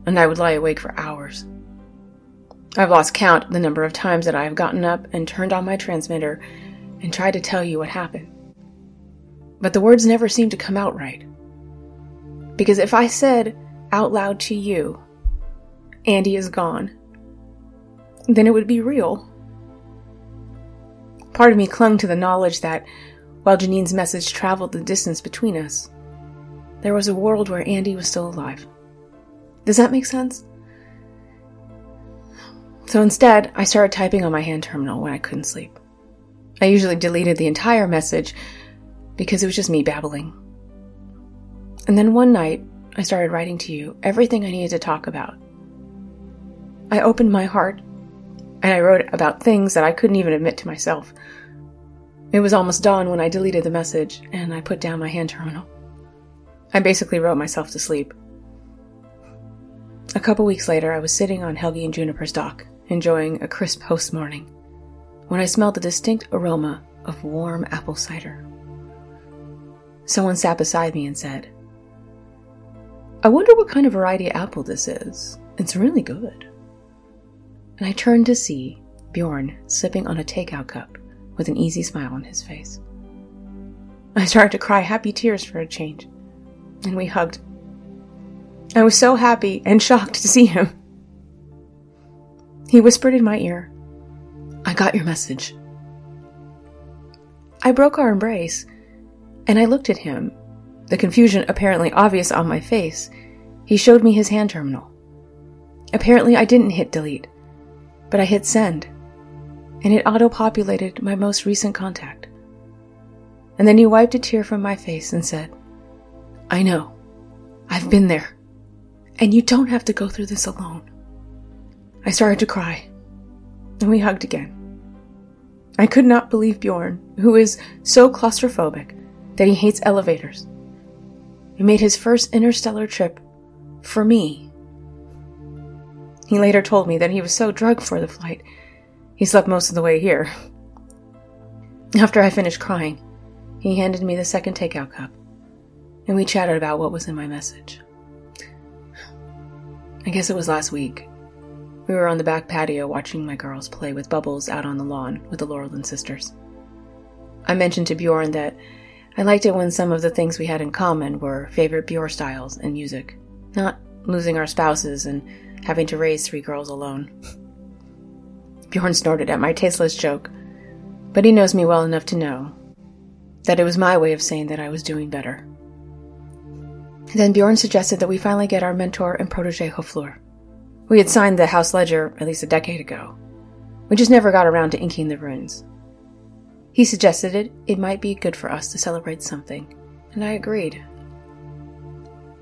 and I would lie awake for hours. I've lost count the number of times that I have gotten up and turned on my transmitter and tried to tell you what happened. But the words never seemed to come out right. Because if I said out loud to you, Andy is gone, then it would be real. Part of me clung to the knowledge that, while Janine's message traveled the distance between us, there was a world where Andy was still alive. Does that make sense? So instead, I started typing on my hand terminal when I couldn't sleep. I usually deleted the entire message because it was just me babbling. And then one night, I started writing to you everything I needed to talk about. I opened my heart and I wrote about things that I couldn't even admit to myself. It was almost dawn when I deleted the message and I put down my hand terminal. I basically wrote myself to sleep. A couple weeks later, I was sitting on Helgi and Juniper's dock enjoying a crisp host morning, when I smelled the distinct aroma of warm apple cider. Someone sat beside me and said, I wonder what kind of variety apple this is. It's really good. And I turned to see Bjorn sipping on a takeout cup with an easy smile on his face. I started to cry happy tears for a change, and we hugged. I was so happy and shocked to see him. He whispered in my ear, I got your message. I broke our embrace, and I looked at him, the confusion apparently obvious on my face, he showed me his hand terminal. Apparently, I didn't hit delete, but I hit send, and it auto populated my most recent contact. And then he wiped a tear from my face and said, I know. I've been there. And you don't have to go through this alone. I started to cry, and we hugged again. I could not believe Bjorn, who is so claustrophobic that he hates elevators. He made his first interstellar trip for me. He later told me that he was so drugged for the flight, he slept most of the way here. After I finished crying, he handed me the second takeout cup, and we chatted about what was in my message. I guess it was last week. We were on the back patio watching my girls play with bubbles out on the lawn with the Laurelin sisters. I mentioned to Bjorn that I liked it when some of the things we had in common were favorite Bjorn styles and music, not losing our spouses and having to raise three girls alone. Bjorn snorted at my tasteless joke, but he knows me well enough to know that it was my way of saying that I was doing better. Then Bjorn suggested that we finally get our mentor and protege Hofleur. We had signed the house ledger at least a decade ago. We just never got around to inking the runes. He suggested it, it might be good for us to celebrate something, and I agreed.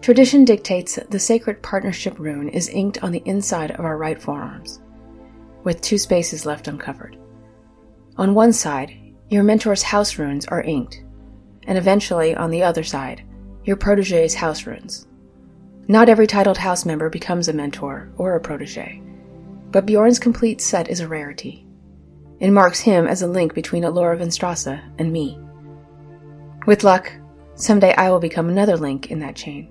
Tradition dictates the sacred partnership rune is inked on the inside of our right forearms, with two spaces left uncovered. On one side, your mentor's house runes are inked, and eventually on the other side, your protege's house runes. Not every titled house member becomes a mentor or a protege, but Bjorn's complete set is a rarity. It marks him as a link between Alora Venstrasa and me. With luck, someday I will become another link in that chain.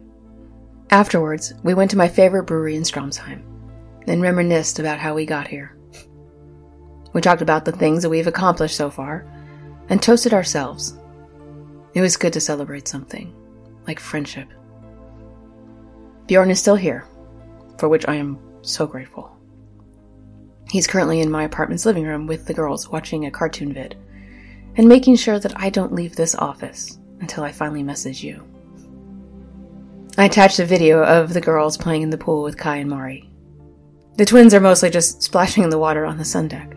Afterwards, we went to my favorite brewery in Stromsheim and reminisced about how we got here. We talked about the things that we've accomplished so far and toasted ourselves. It was good to celebrate something, like friendship. Bjorn is still here, for which I am so grateful. He's currently in my apartment's living room with the girls watching a cartoon vid and making sure that I don't leave this office until I finally message you. I attached a video of the girls playing in the pool with Kai and Mari. The twins are mostly just splashing in the water on the sun deck.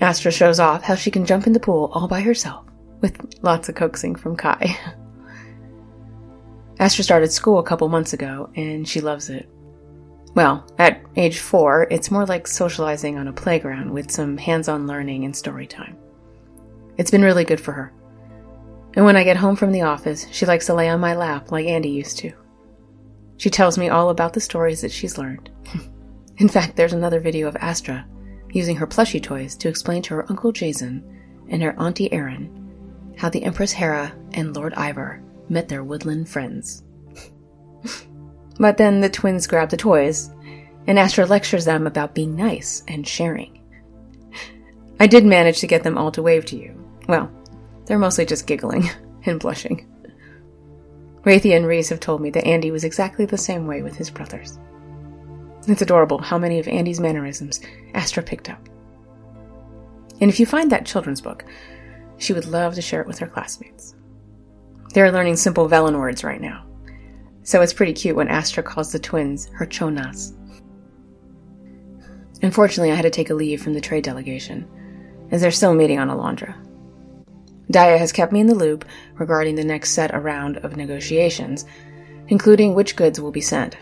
Astra shows off how she can jump in the pool all by herself, with lots of coaxing from Kai. Astra started school a couple months ago, and she loves it. Well, at age four, it's more like socializing on a playground with some hands on learning and story time. It's been really good for her. And when I get home from the office, she likes to lay on my lap like Andy used to. She tells me all about the stories that she's learned. In fact, there's another video of Astra using her plushie toys to explain to her Uncle Jayzun and her Auntie Erin how the Empress Hera and Lord Ivar met their woodland friends. But then the twins grab the toys, and Astra lectures them about being nice and sharing. I did manage to get them all to wave to you. Well, they're mostly just giggling and blushing. Rathia and Reese have told me that Andy was exactly the same way with his brothers. It's adorable how many of Andy's mannerisms Astra picked up. And if you find that children's book, she would love to share it with her classmates. They're learning simple Velen words right now. So it's pretty cute when Astra calls the twins her chonas. Unfortunately, I had to take a leave from the trade delegation, as they're still meeting on Alondra. Daya has kept me in the loop regarding the next set around of negotiations, including which goods will be sent.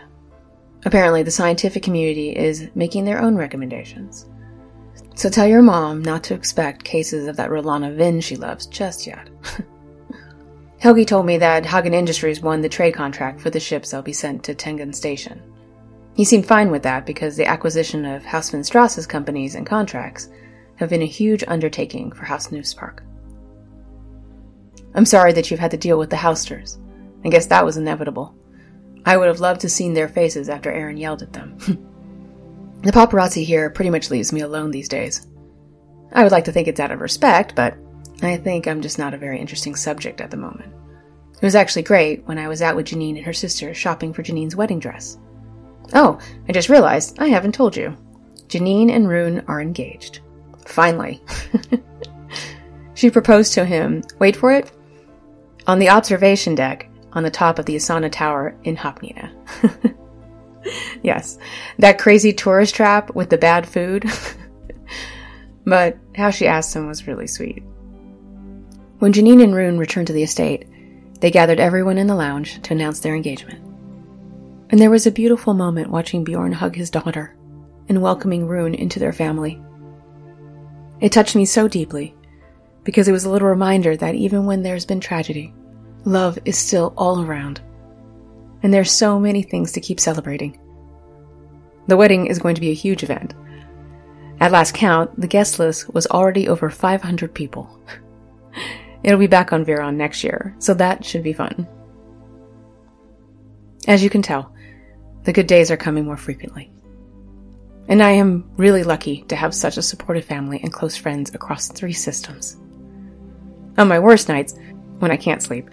Apparently, the scientific community is making their own recommendations. So tell your mom not to expect cases of that Rolana Vin she loves just yet. Helgi told me that Hagen Industries won the trade contract for the ships that'll be sent to Tengen Station. He seemed fine with that because the acquisition of Haus van Strasse's companies and contracts have been a huge undertaking for Haus Nuspark. I'm sorry that you've had to deal with the Housters. I guess that was inevitable. I would have loved to seen their faces after Aaron yelled at them. the paparazzi here pretty much leaves me alone these days. I would like to think it's out of respect, but I think I'm just not a very interesting subject at the moment. It was actually great when I was out with Janine and her sister shopping for Janine's wedding dress. Oh, I just realized I haven't told you. Janine and Rune are engaged. Finally. she proposed to him, wait for it, on the observation deck on the top of the Asana Tower in Hopnina. yes, that crazy tourist trap with the bad food. but how she asked him was really sweet. When Janine and Rune returned to the estate, they gathered everyone in the lounge to announce their engagement. And there was a beautiful moment watching Bjorn hug his daughter and welcoming Rune into their family. It touched me so deeply because it was a little reminder that even when there's been tragedy, love is still all around. And there's so many things to keep celebrating. The wedding is going to be a huge event. At last count, the guest list was already over 500 people. It'll be back on Viron next year, so that should be fun. As you can tell, the good days are coming more frequently. And I am really lucky to have such a supportive family and close friends across three systems. On my worst nights, when I can't sleep,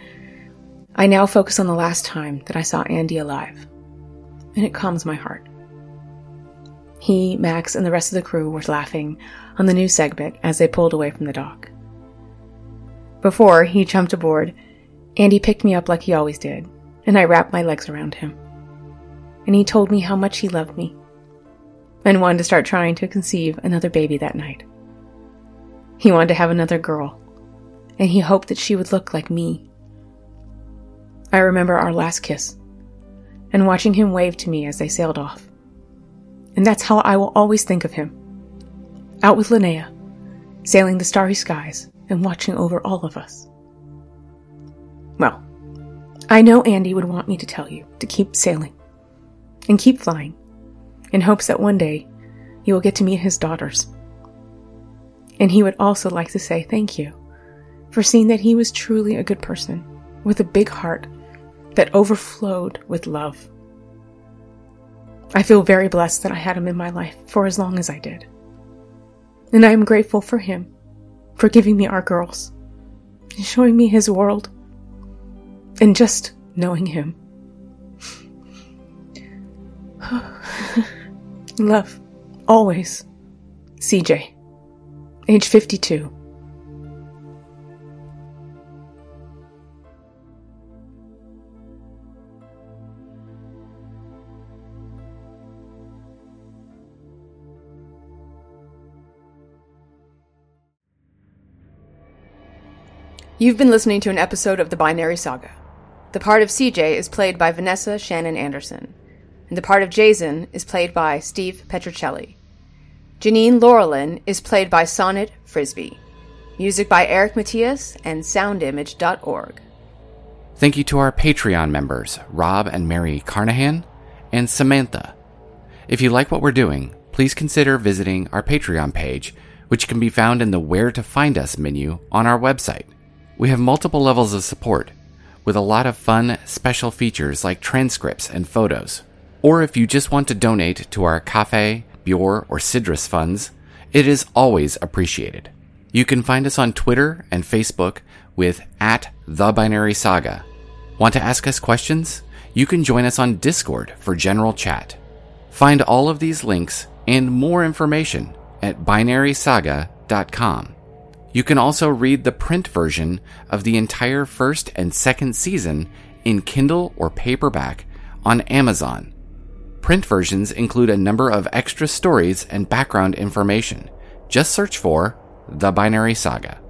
I now focus on the last time that I saw Andy alive, and it calms my heart. He, Max, and the rest of the crew were laughing on the new segment as they pulled away from the dock. Before he jumped aboard, and he picked me up like he always did, and I wrapped my legs around him. And he told me how much he loved me and wanted to start trying to conceive another baby that night. He wanted to have another girl, and he hoped that she would look like me. I remember our last kiss and watching him wave to me as they sailed off. And that's how I will always think of him. Out with Linnea, sailing the starry skies and watching over all of us. Well, I know Andy would want me to tell you to keep sailing and keep flying in hopes that one day you will get to meet his daughters. And he would also like to say thank you for seeing that he was truly a good person with a big heart that overflowed with love. I feel very blessed that I had him in my life for as long as I did. And I am grateful for him for giving me our girls and showing me his world and just knowing him. Love, always. CJ, age 52. You've been listening to an episode of The Binary Saga. The part of CJ is played by Vanessa Shannen Anderson, and the part of Jayzun is played by Steve Petrucelli. Janine Laurelin is played by Sonnet Frisbie. Music by Eric Matyas and soundimage.org. Thank you to our Patreon members, Rob and Mary Carnahan and Samantha. If you like what we're doing, please consider visiting our Patreon page, which can be found in the Where to Find Us menu on our website. We have multiple levels of support, with a lot of fun special features like transcripts and photos. Or if you just want to donate to our Cafe, Bjor, or Citrus funds, it is always appreciated. You can find us on Twitter and Facebook with at The Binary Saga. Want to ask us questions? You can join us on Discord for general chat. Find all of these links and more information at binarysaga.com. You can also read the print version of the entire first and second season in Kindle or paperback on Amazon. Print versions include a number of extra stories and background information. Just search for The Binary Saga.